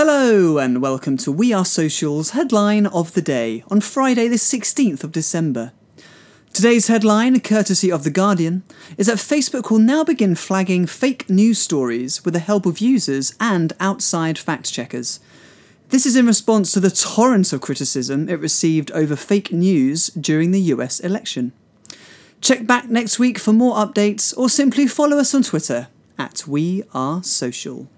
Hello, and welcome to We Are Social's headline of the day on Friday, the 16th of December. Today's headline, courtesy of The Guardian, is that Facebook will now begin flagging fake news stories with the help of users and outside fact checkers. This is in response to the torrent of criticism it received over fake news during the US election. Check back next week for more updates or simply follow us on Twitter at We Are Social.